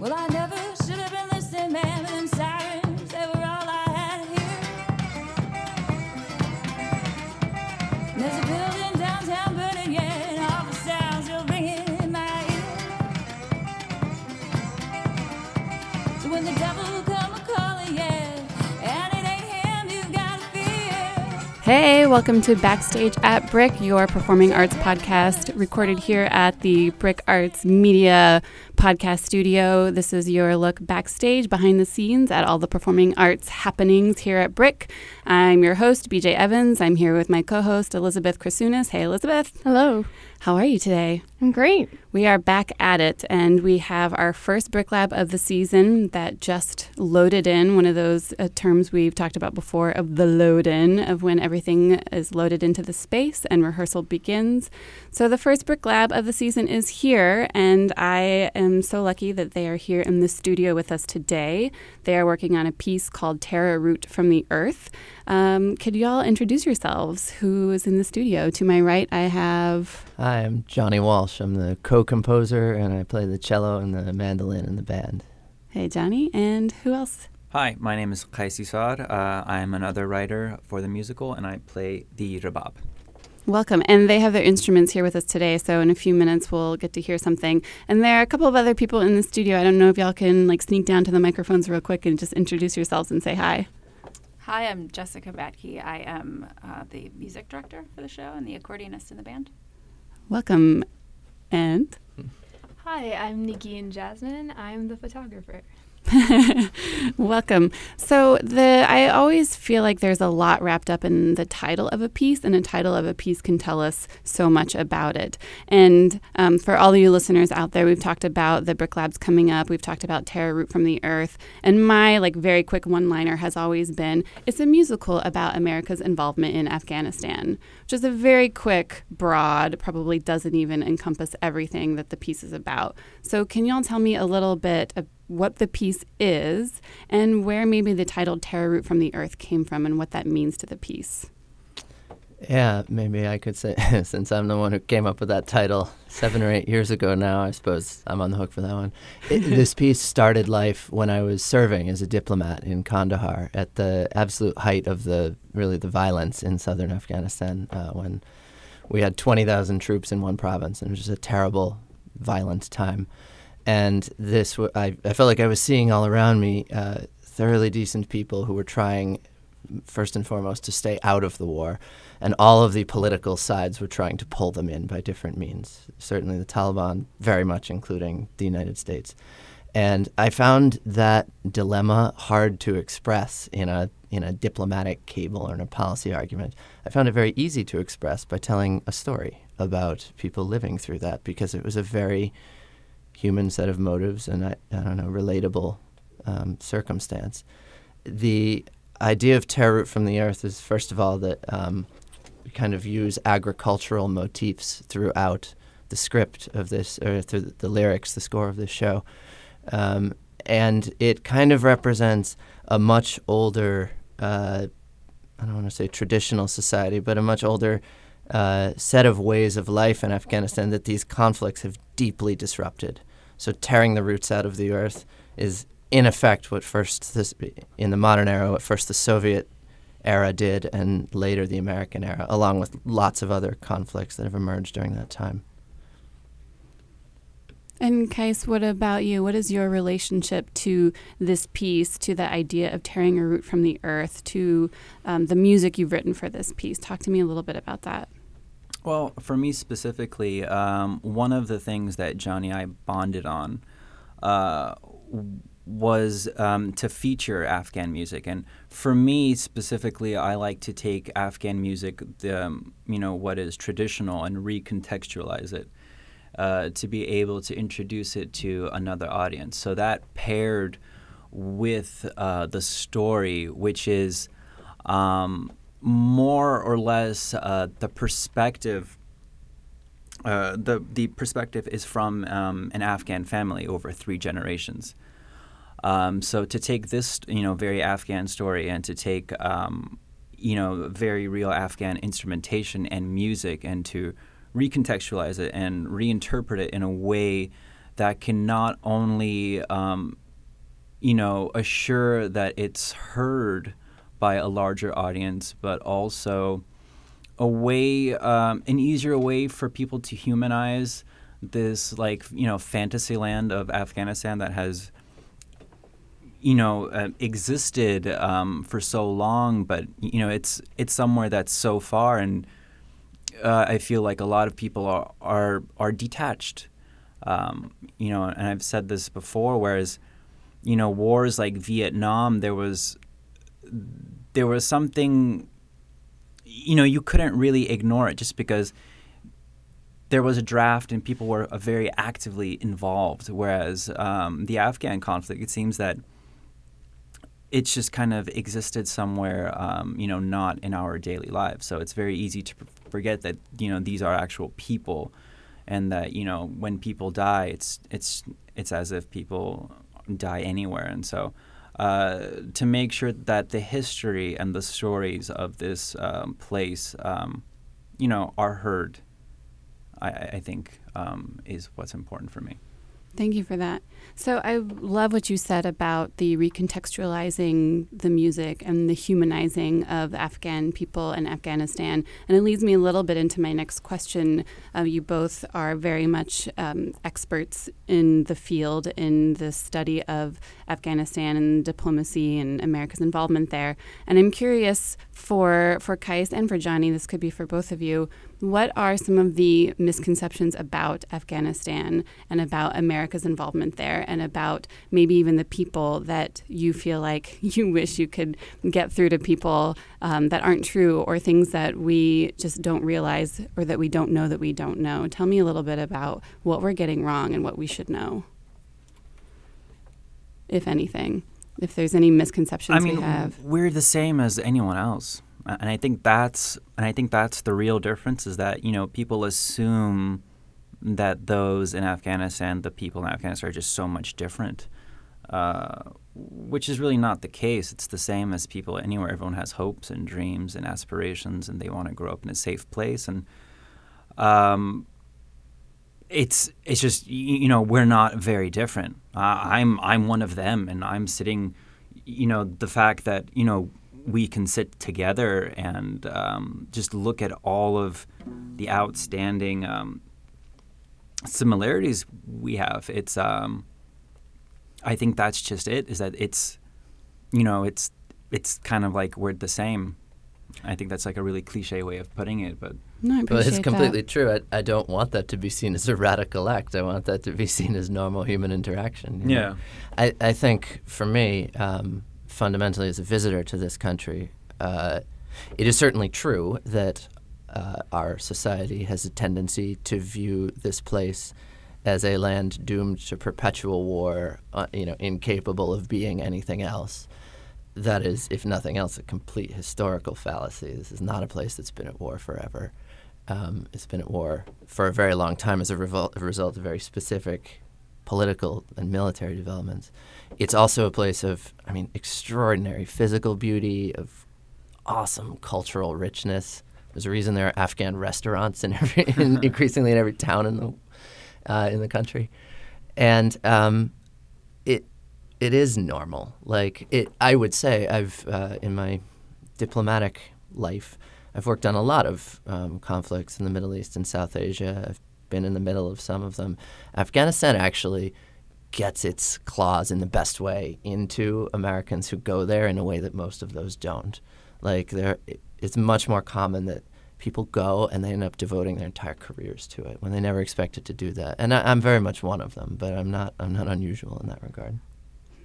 Well, I never should have been listening, man, but them sirens, they were all I had here. There's a building downtown burning, yeah, and all the sounds in my ear. So when the devil come a calling, yeah, and it ain't him you gotta fear. Hey, welcome to Backstage at BRIC, your performing arts podcast, recorded here at the BRIC Arts Media Podcast Studio. This is your look backstage behind the scenes at all the performing arts happenings here at BRIC. I'm your host, BJ Evans. I'm here with my co host, Elizabeth Krasunas. Hey, Elizabeth. Hello. How are you today? I'm great. We are back at it, and we have our first BRIC Lab of the season that just loaded in. One of those uh, terms we've talked about before of the load in, of when everything is loaded into the space and rehearsal begins. So, the first BRIC Lab of the season is here, and I am so lucky that they are here in the studio with us today. They are working on a piece called Terra Root from the Earth. Um, could you all introduce yourselves? Who is in the studio? To my right, I have. Hi, I'm Johnny Walsh. I'm the co-composer, and I play the cello and the mandolin in the band. Hey, Johnny. And who else? Hi, my name is Qais Essar. Uh, I am another writer for the musical, and I play the rabab. Welcome. And they have their instruments here with us today. So in a few minutes, we'll get to hear something. And there are a couple of other people in the studio. I don't know if y'all can like sneak down to the microphones real quick and just introduce yourselves and say hi. Hi, I'm Jessica Batke. I am uh, the music director for the show and the accordionist in the band. Welcome. And Hi, I'm Nikki and Jasmine. I'm the photographer. welcome. So the I always feel like there's a lot wrapped up in the title of a piece, and a title of a piece can tell us so much about it. And um, for all of you listeners out there, we've talked about the Brick Labs coming up. We've talked about Terra Root from the Earth, and my like very quick one-liner has always been it's a musical about America's involvement in Afghanistan, which is a very quick, broad, probably doesn't even encompass everything that the piece is about. So can y'all tell me a little bit about what the piece is and where maybe the title Terra Root from the Earth came from and what that means to the piece. Yeah, maybe I could say, since I'm the one who came up with that title seven or eight years ago now, I suppose I'm on the hook for that one. It, this piece started life when I was serving as a diplomat in Kandahar at the absolute height of the really the violence in southern Afghanistan uh, when we had 20,000 troops in one province and it was just a terrible, violent time. And this, I felt like I was seeing all around me uh, thoroughly decent people who were trying, first and foremost, to stay out of the war. And all of the political sides were trying to pull them in by different means. Certainly the Taliban, very much including the United States. And I found that dilemma hard to express in a in a diplomatic cable or in a policy argument. I found it very easy to express by telling a story about people living through that because it was a very human set of motives and I, I don't know relatable um, circumstance. The idea of terra root from the earth is first of all that um, we kind of use agricultural motifs throughout the script of this or through the, the lyrics, the score of this show, um, and it kind of represents a much older. Uh, I don't want to say traditional society, but a much older uh, set of ways of life in Afghanistan that these conflicts have deeply disrupted. So tearing the roots out of the earth is in effect what first this, in the modern era, what first the Soviet era did, and later the American era, along with lots of other conflicts that have emerged during that time. And Qais, what about you? What is your relationship to this piece, to the idea of tearing a root from the earth, to um, the music you've written for this piece? Talk to me a little bit about that. Well, for me specifically, um, one of the things that Johnny and I bonded on uh, was um, to feature Afghan music, and for me specifically, I like to take Afghan music, the, um, you know, what is traditional, and recontextualize it. Uh, to be able to introduce it to another audience. So that paired with uh, the story, which is um, more or less uh, the perspective. Uh, the the perspective is from um, an Afghan family over three generations. Um, so to take this, you know, very Afghan story and to take, um, you know, very real Afghan instrumentation and music and to recontextualize it and reinterpret it in a way that can not only um, you know assure that it's heard by a larger audience, but also a way, um, an easier way for people to humanize this like you know fantasy land of Afghanistan that has you know uh, existed um, for so long, but you know it's it's somewhere that's so far, and uh, I feel like a lot of people are are are detached. Um, you know, and I've said this before. Whereas, you know, wars like Vietnam, there was there was something. You know, you couldn't really ignore it just because there was a draft and people were uh, very actively involved. Whereas um, the Afghan conflict, it seems that it's just kind of existed somewhere, um, you know, not in our daily lives. So it's very easy to forget that you know these are actual people, and that you know when people die, it's it's it's as if people die anywhere. And so uh, to make sure that the history and the stories of this um, place, um, you know, are heard, I, I think um, is what's important for me. Thank you for that. So I love what you said about the recontextualizing the music and the humanizing of Afghan people in Afghanistan. And it leads me a little bit into my next question. Uh, you both are very much um, experts in the field in the study of Afghanistan and diplomacy and America's involvement there. And I'm curious for for Qais and for Johnny, this could be for both of you. What are some of the misconceptions about Afghanistan and about America's involvement there and about maybe even the people that you feel like you wish you could get through to people um, that aren't true or things that we just don't realize or that we don't know that we don't know? Tell me a little bit about what we're getting wrong and what we should know, if anything. If there's any misconceptions I mean, we have. we're the same as anyone else, and I think that's and I think that's the real difference is that you know people assume that those in Afghanistan, the people in Afghanistan, are just so much different, uh, which is really not the case. It's the same as people anywhere. Everyone has hopes and dreams and aspirations, and they want to grow up in a safe place. And um, it's it's just you know we're not very different. Uh, I'm I'm one of them, and I'm sitting. You know the fact that you know we can sit together and um, just look at all of the outstanding um, similarities we have. It's um, I think that's just it. Is that it's you know it's it's kind of like we're the same. I think that's like a really cliche way of putting it, but No, I But it's completely that. true. I, I don't want that to be seen as a radical act. I want that to be seen as normal human interaction. you know? I, I think for me, um, fundamentally, as a visitor to this country, uh, it is certainly true that uh, our society has a tendency to view this place as a land doomed to perpetual war, uh, you know, incapable of being anything else. That is, if nothing else, a complete historical fallacy. This is not a place that's been at war forever. Um, it's been at war for a very long time as a, revol- a result of very specific political and military developments. It's also a place of, I mean, extraordinary physical beauty, of awesome cultural richness. There's a reason there are Afghan restaurants in every, in, increasingly in every town in the uh, in the country, and um, it it is normal. Like it, I would say I've uh, in my diplomatic life, I've worked on a lot of um, conflicts in the Middle East and South Asia. I've been in the middle of some of them. Afghanistan actually gets its claws in the best way into Americans who go there in a way that most of those don't. Like there, it's much more common that people go and they end up devoting their entire careers to it when they never expected to do that. And I, I'm very much one of them, but I'm not. I'm not unusual in that regard.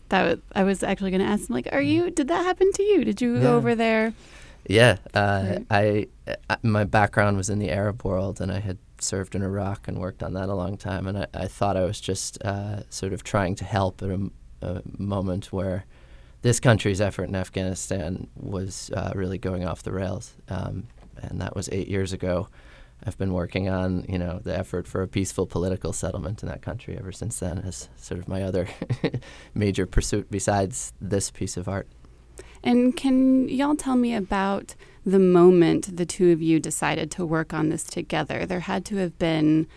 That was, I was actually going to ask, like, are you? Did that happen to you? Did you Yeah. go over there? Yeah, uh, I, I my background was in the Arab world, and I had served in Iraq and worked on that a long time. And I, I thought I was just uh, sort of trying to help at a moment where this country's effort in Afghanistan was uh, really going off the rails, um, and that was eight years ago. I've been working on, you know, the effort for a peaceful political settlement in that country ever since then, as sort of my other major pursuit besides this piece of art. And can y'all tell me about the moment the two of you decided to work on this together? There had to have been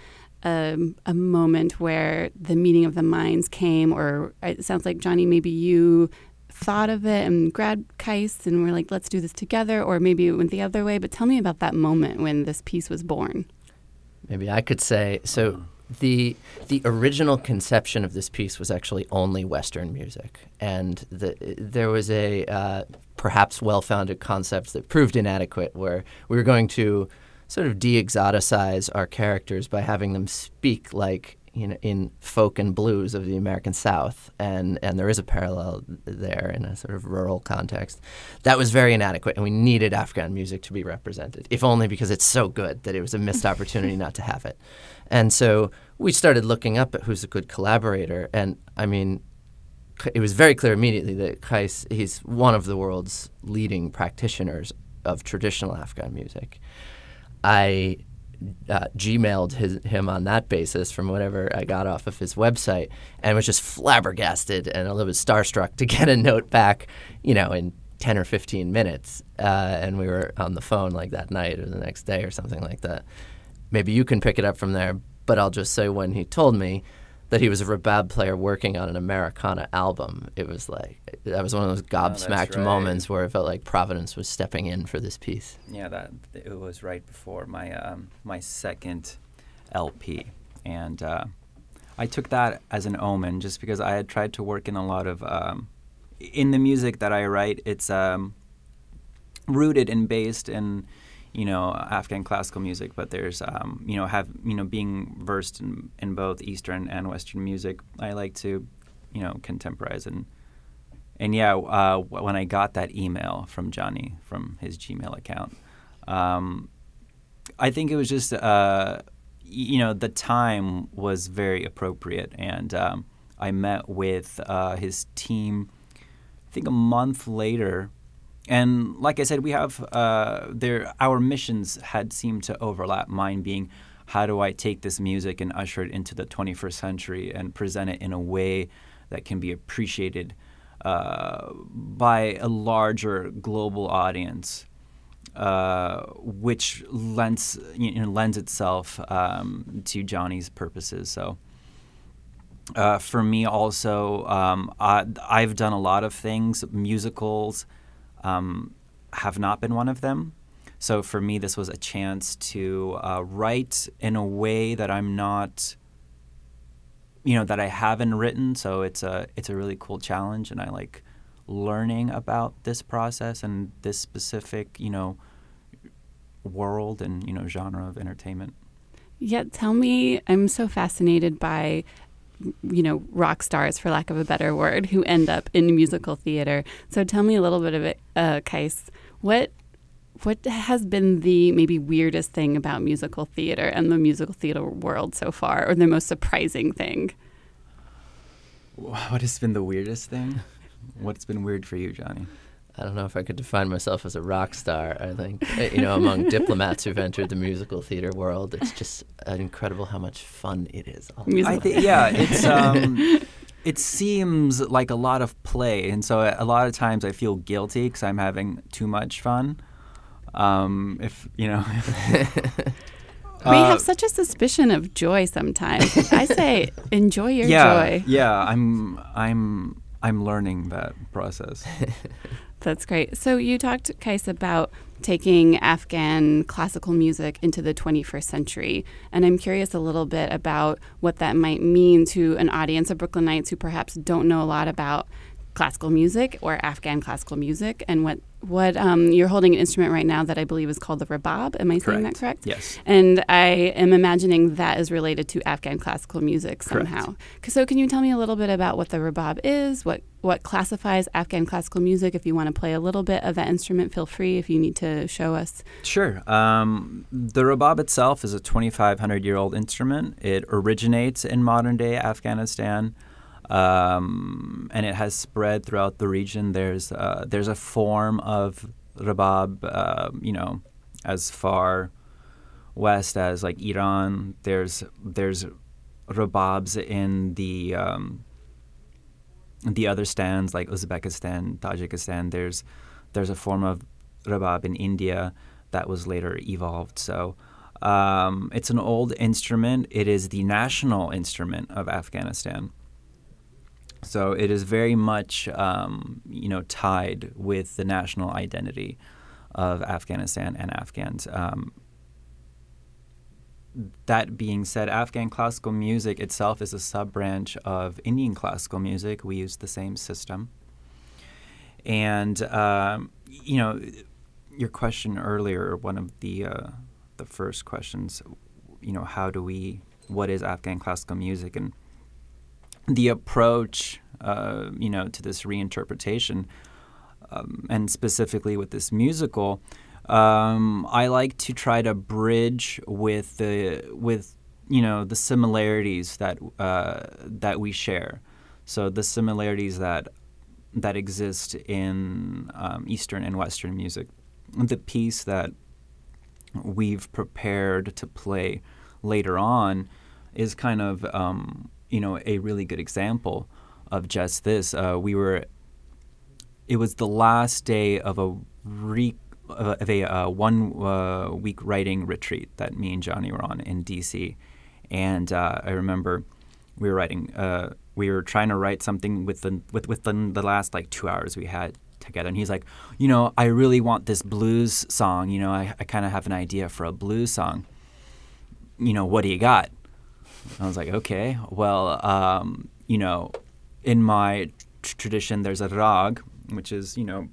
a, a moment where the meeting of the minds came, or uh, it sounds like Johnny, maybe you thought of it and grabbed Qais and were like, let's do this together, or maybe it went the other way. But tell me about that moment when this piece was born. Maybe I could say so. The the original conception of this piece was actually only Western music, and the, there was a uh, perhaps well-founded concept that proved inadequate, where we were going to sort of de-exoticize our characters by having them speak like you know in folk and blues of the American South, and and there is a parallel there in a sort of rural context. That was very inadequate, and we needed Afghan music to be represented, if only because it's so good that it was a missed opportunity not to have it. And so we started looking up at who's a good collaborator, and I mean. It was very clear immediately that Qais, he's one of the world's leading practitioners of traditional Afghan music. I uh, Gmailed his, him on that basis from whatever I got off of his website and was just flabbergasted and a little bit starstruck to get a note back, you know, in 10 or 15 minutes. Uh, and we were on the phone like that night or the next day or something like that. Maybe you can pick it up from there, but I'll just say when he told me that he was a rabab player working on an Americana album, it was like, that was one of those gobsmacked right. moments where it felt like Providence was stepping in for this piece. Yeah, that it was right before my um, my second LP, and uh, I took that as an omen, just because I had tried to work in a lot of um, in the music that I write. It's um, rooted and based in you know Afghan classical music, but there's um, you know have you know being versed in, in both Eastern and Western music. I like to you know contemporize and and yeah, uh, when I got that email from Johnny from his Gmail account, um, I think it was just, uh, you know, the time was very appropriate. And um, I met with uh, his team, I think a month later. And like I said, we have uh, there. Our missions had seemed to overlap. Mine being, how do I take this music and usher it into the 21st century and present it in a way that can be appreciated uh, by a larger global audience, uh, which lends you know, lends itself um, to Johnny's purposes. So. Uh, for me, also, um, I, I've done a lot of things. Musicals um, have not been one of them. So for me, this was a chance to uh, write in a way that I'm not you know that I haven't written. So it's a it's a really cool challenge, and I like learning about this process and this specific you know world and you know genre of entertainment. Yeah, tell me. I'm so fascinated by you know rock stars, for lack of a better word, who end up in musical theater. So tell me a little bit of it, uh, Qais. What what has been the maybe weirdest thing about musical theater and the musical theater world so far, or the most surprising thing? What has been the weirdest thing? What's been weird for you, Johnny? I don't know if I could define myself as a rock star. I think, uh, you know, among diplomats who've entered the musical theater world, it's just incredible how much fun it is. all the Musical I think yeah, it's um, it seems like a lot of play, and so a lot of times I feel guilty because I'm having too much fun. Um, if you know, we Uh, have such a suspicion of joy sometimes. I say, enjoy your yeah, joy. yeah, I'm I'm I'm learning that process. That's great. So you talked, Qais, about taking Afghan classical music into the 21st century. And I'm curious a little bit about what that might mean to an audience of Brooklynites who perhaps don't know a lot about classical music or Afghan classical music and what what um, you're holding an instrument right now that I believe is called the rabab. Am I saying that correct? Yes. And I am imagining that is related to Afghan classical music somehow. C- So, can you tell me a little bit about what the rabab is? What what classifies Afghan classical music? If you want to play a little bit of that instrument, feel free. If you need to show us. Sure. Um, the rabab itself is a 2,500 year old instrument. It originates in modern day Afghanistan, um, and it has spread throughout the region. There's uh, there's a form of rabab, uh, you know, as far west as like Iran. There's there's rababs in the um, the other stands like Uzbekistan, Tajikistan. There's there's a form of rabab in India that was later evolved. So Um, it's an old instrument. It is the national instrument of Afghanistan. So it is very much, um, you know, tied with the national identity of Afghanistan and Afghans. Um, that being said, Afghan classical music itself is a sub branch of Indian classical music. We use the same system. And, um, you know, your question earlier, one of the, uh, the first questions, you know, how do we, what is Afghan classical music? And the approach, uh, you know, to this reinterpretation, um, and specifically with this musical, um, I like to try to bridge with the with you know the similarities that uh, that we share. So the similarities that that exist in um, Eastern and Western music. The piece that we've prepared to play later on is kind of um, you know a really good example of just this. Uh, we were it was the last day of a re of a uh, one uh, week writing retreat that me and Johnny were on in DC, and uh, I remember we were writing. Uh, we were trying to write something within with within the last like two hours we had together, and he's like, you know, I really want this blues song. You know, I, I kind of have an idea for a blues song. You know, what do you got? I was like, okay, well, um, you know, in my tr- tradition, there's a rag, which is you know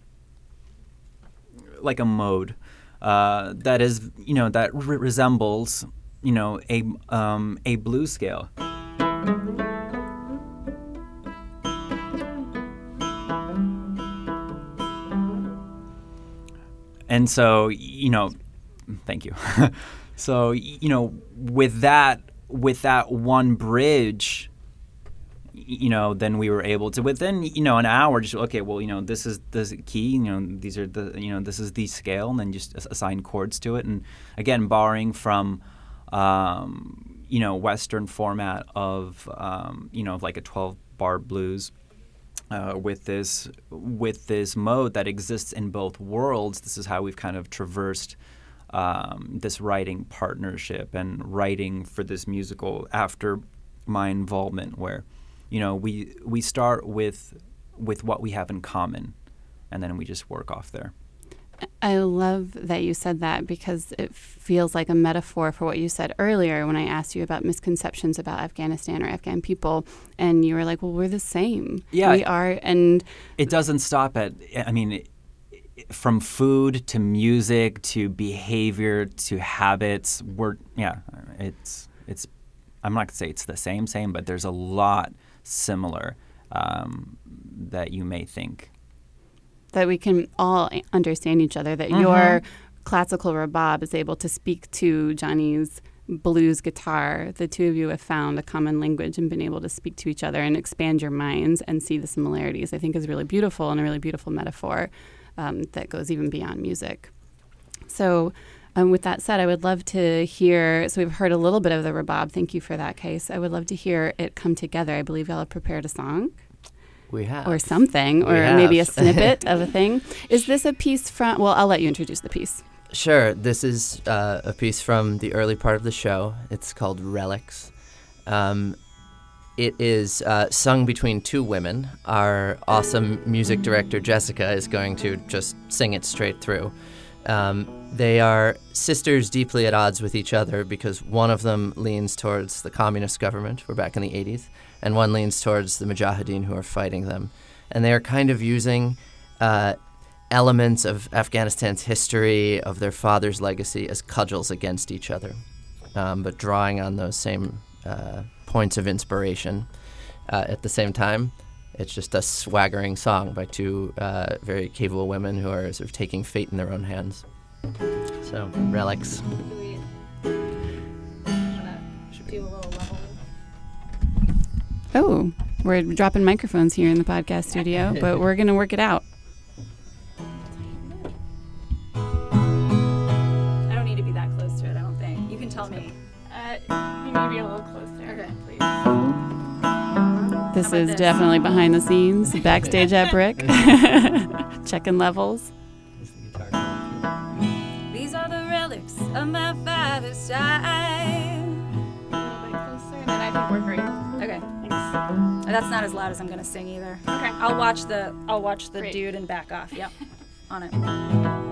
like a mode uh, that is you know that re- resembles you know a um, a blues scale. And so you know, thank you. so you know, with that with that one bridge you know, then we were able to within you know an hour just okay, well you know this is the key, you know these are the you know this is the scale, and then just assign chords to it, and again borrowing from um, you know Western format of um, you know like a twelve bar blues. Uh, with this with this mode that exists in both worlds, this is how we've kind of traversed um, this writing partnership and writing for this musical after my involvement, where you know, we we start with with what we have in common, and then we just work off there. I love that you said that because it feels like a metaphor for what you said earlier when I asked you about misconceptions about Afghanistan or Afghan people, and you were like, "Well, we're the same. Yeah, we are." And it doesn't stop at. I mean. From food to music to behavior to habits, we're yeah, it's it's. I'm not gonna say it's the same, same, but there's a lot similar um, that you may think. That we can all understand each other, that Mhm. your classical rabab is able to speak to Johnny's blues guitar. The two of you have found a common language and been able to speak to each other and expand your minds and see the similarities. I think is really beautiful and a really beautiful metaphor um, that goes even beyond music. So, um, with that said, I would love to hear. So, we've heard a little bit of the rabab. Thank you for that, Qais. I would love to hear it come together. I believe y'all have prepared a song We have. or something, or maybe a snippet of a thing. Is this a piece from? Well, I'll let you introduce the piece. Sure. This is uh, a piece from the early part of the show. It's called Relics. Um, it is uh, sung between two women. Our awesome music director, Jessica, is going to just sing it straight through. Um, they are sisters deeply at odds with each other because one of them leans towards the communist government, we're back in the 80s, and one leans towards the Mujahideen who are fighting them. And they are kind of using uh, elements of Afghanistan's history, of their father's legacy, as cudgels against each other, um, but drawing on those same uh, points of inspiration. Uh, at the same time, it's just a swaggering song by two uh, very capable women who are sort of taking fate in their own hands. So, relics. Oh, we're dropping microphones here in the podcast studio, but we're going to work it out. This is definitely behind the scenes, backstage at BRIC, checking levels. These are the relics of my father's side. Closer, I think we're great. Okay. Thanks. That's not as loud as I'm gonna sing either. Okay. I'll watch the I'll watch the great. dude and back off. Yep. On it.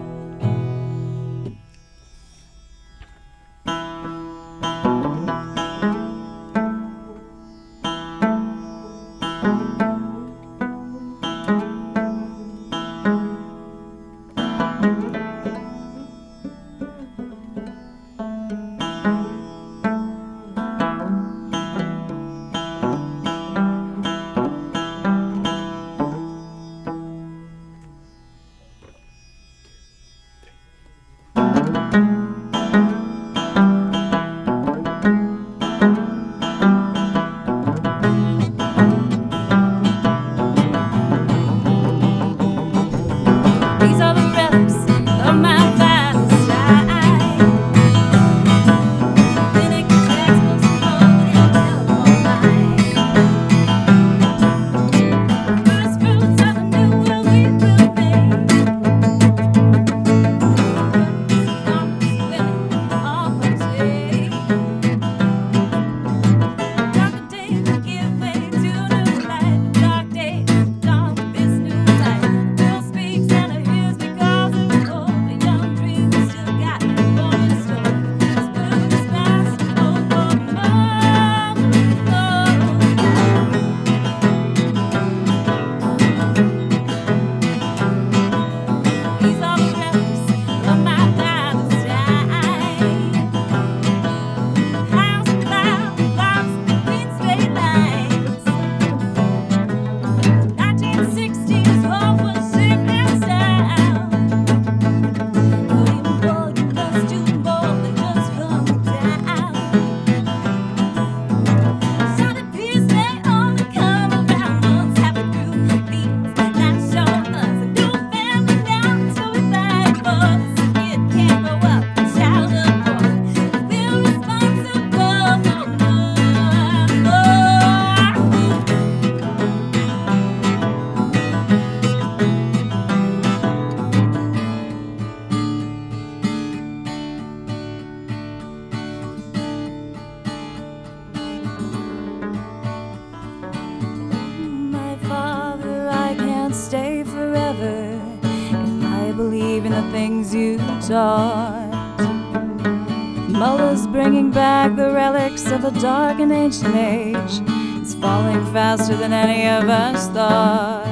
the dark and ancient age is falling faster than any of us thought.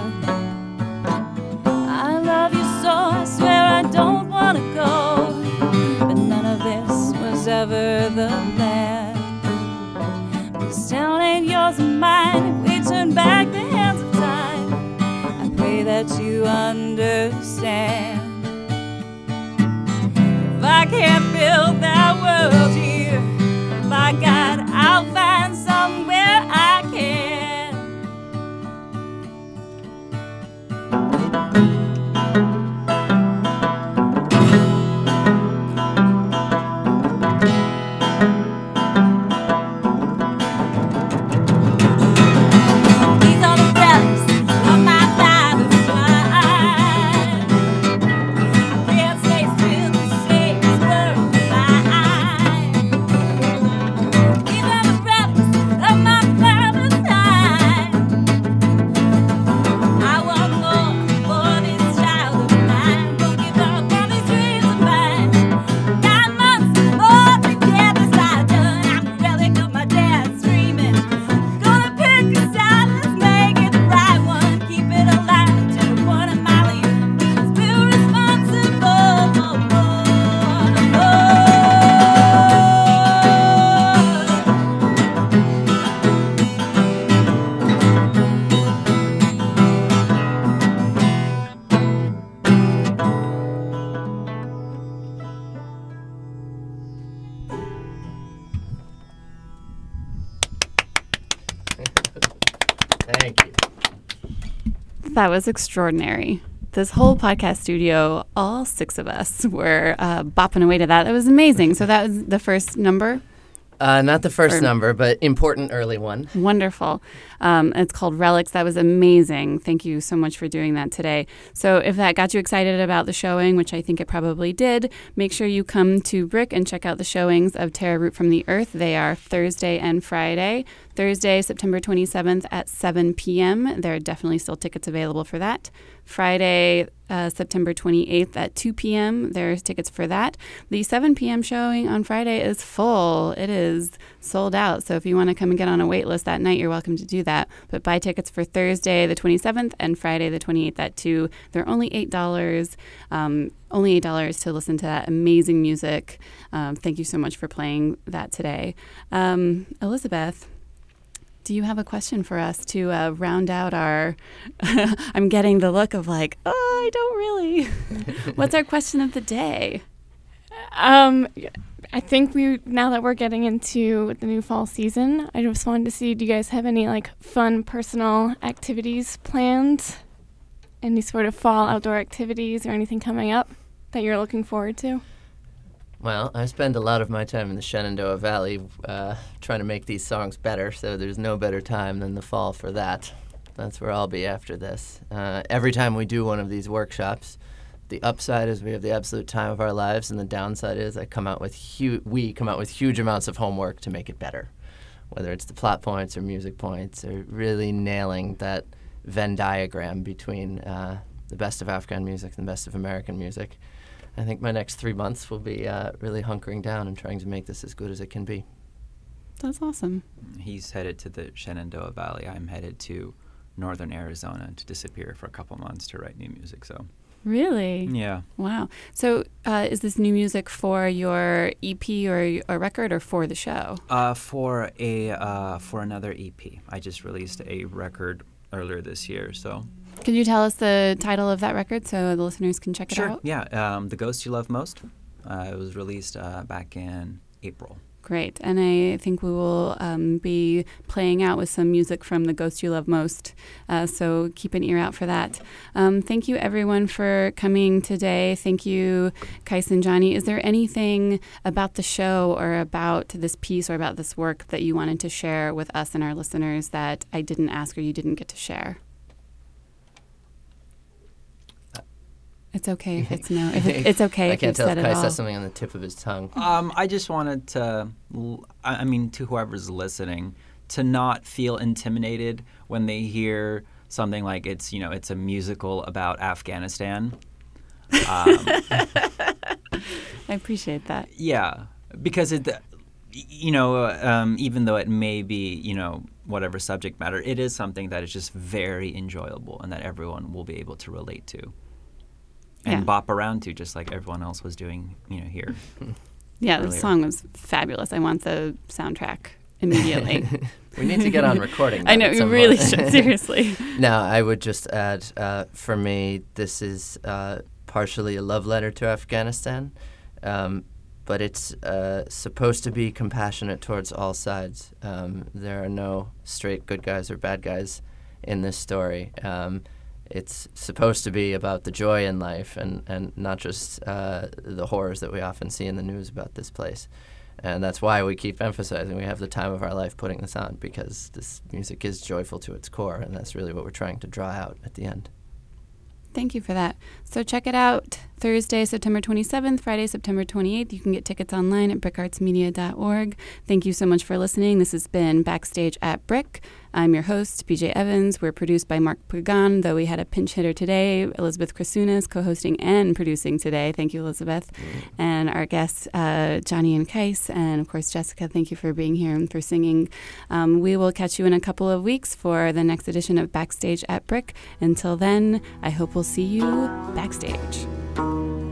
I love you so, I swear I don't want to go. But none of this was ever the plan. This town ain't yours and mine if we turn back the hands of time. I pray that you understand. That was extraordinary. This whole podcast studio, all six of us were uh, bopping away to that. It was amazing. So that was the first number. Uh, not the first or, number, but important early one. Wonderful. Um, it's called Relics. That was amazing. Thank you so much for doing that today. So, if that got you excited about the showing, which I think it probably did, make sure you come to BRIC and check out the showings of Terra Root from the Earth. They are Thursday and Friday. Thursday, September 27th at 7 p.m. There are definitely still tickets available for that. Friday, uh, September 28th at 2 p.m. There's tickets for that. The 7 p.m. showing on Friday is full. It is sold out. So if you want to come and get on a wait list that night, you're welcome to do that. But buy tickets for Thursday, the 27th, and Friday, the 28th at 2. They're only $8. Um, only $8 to listen to that amazing music. Um, thank you so much for playing that today. Um, Elizabeth. Do you have a question for us to uh, round out our? I'm getting the look of like, oh, I don't really. What's our question of the day? Um, I think we now that we're getting into the new fall season, I just wanted to see do you guys have any like fun personal activities planned? Any sort of fall outdoor activities or anything coming up that you're looking forward to? Well, I spend a lot of my time in the Shenandoah Valley uh, trying to make these songs better, so there's no better time than the fall for that. That's where I'll be after this. Uh, every time we do one of these workshops, the upside is we have the absolute time of our lives, and the downside is I come out with hu- we come out with huge amounts of homework to make it better. Whether it's the plot points or music points, or really nailing that Venn diagram between uh, the best of Afghan music and the best of American music. I think my next three months will be uh, really hunkering down and trying to make this as good as it can be. That's awesome. He's headed to the Shenandoah Valley. I'm headed to northern Arizona to disappear for a couple months to write new music. So Really? yeah, Wow. So, uh, is this new music for your EP or a record, or for the show? uh, for a uh, for another EP, I just released a record earlier this year. So Could you tell us the title of that record so the listeners can check it sure, out? yeah, um, the Ghost You Love Most. Uh, it was released uh, back in April. Great. And I think we will um, be playing out with some music from The Ghost You Love Most. Uh, so keep an ear out for that. Um, thank you, everyone, for coming today. Thank you, Qais and Johnny. Is there anything about the show or about this piece or about this work that you wanted to share with us and our listeners that I didn't ask or you didn't get to share? It's okay if it's no. If it, it's okay I if can't you've tell said if it Kai says something on the tip of his tongue. Um, I just wanted to, I mean, to whoever's listening, to not feel intimidated when they hear something like it's, you know, it's a musical about Afghanistan. Um, I appreciate that. yeah, because it, you know, uh, um, even though it may be, you know, whatever subject matter, it is something that is just very enjoyable and that everyone will be able to relate to. And Yeah. bop around to, just like everyone else was doing, you know, here. Yeah, the song was fabulous. I want the soundtrack immediately. we need to get on recording. I know at you really should. Seriously. now, I would just add, uh, for me, this is uh, partially a love letter to Afghanistan, um, but it's uh, supposed to be compassionate towards all sides. Um, there are no straight good guys or bad guys in this story. Um, it's supposed to be about the joy in life and, and not just uh, the horrors that we often see in the news about this place. And that's why we keep emphasizing we have the time of our life putting this on because this music is joyful to its core, and that's really what we're trying to draw out at the end. Thank you for that. So check it out Thursday, September 27th, Friday, September 28th. You can get tickets online at bricartsmedia.org. Thank you so much for listening. This has been Backstage at BRIC. I'm your host, BJ Evans. We're produced by Mark Pagan, though we had a pinch hitter today, Elizabeth Krasunas, co hosting and producing today. Thank you, Elizabeth. And our guests, uh, Johnny and Qais, and of course, Jessica, thank you for being here and for singing. Um, we will catch you in a couple of weeks for the next edition of Backstage at BRIC. Until then, I hope we'll see you backstage. Thank you.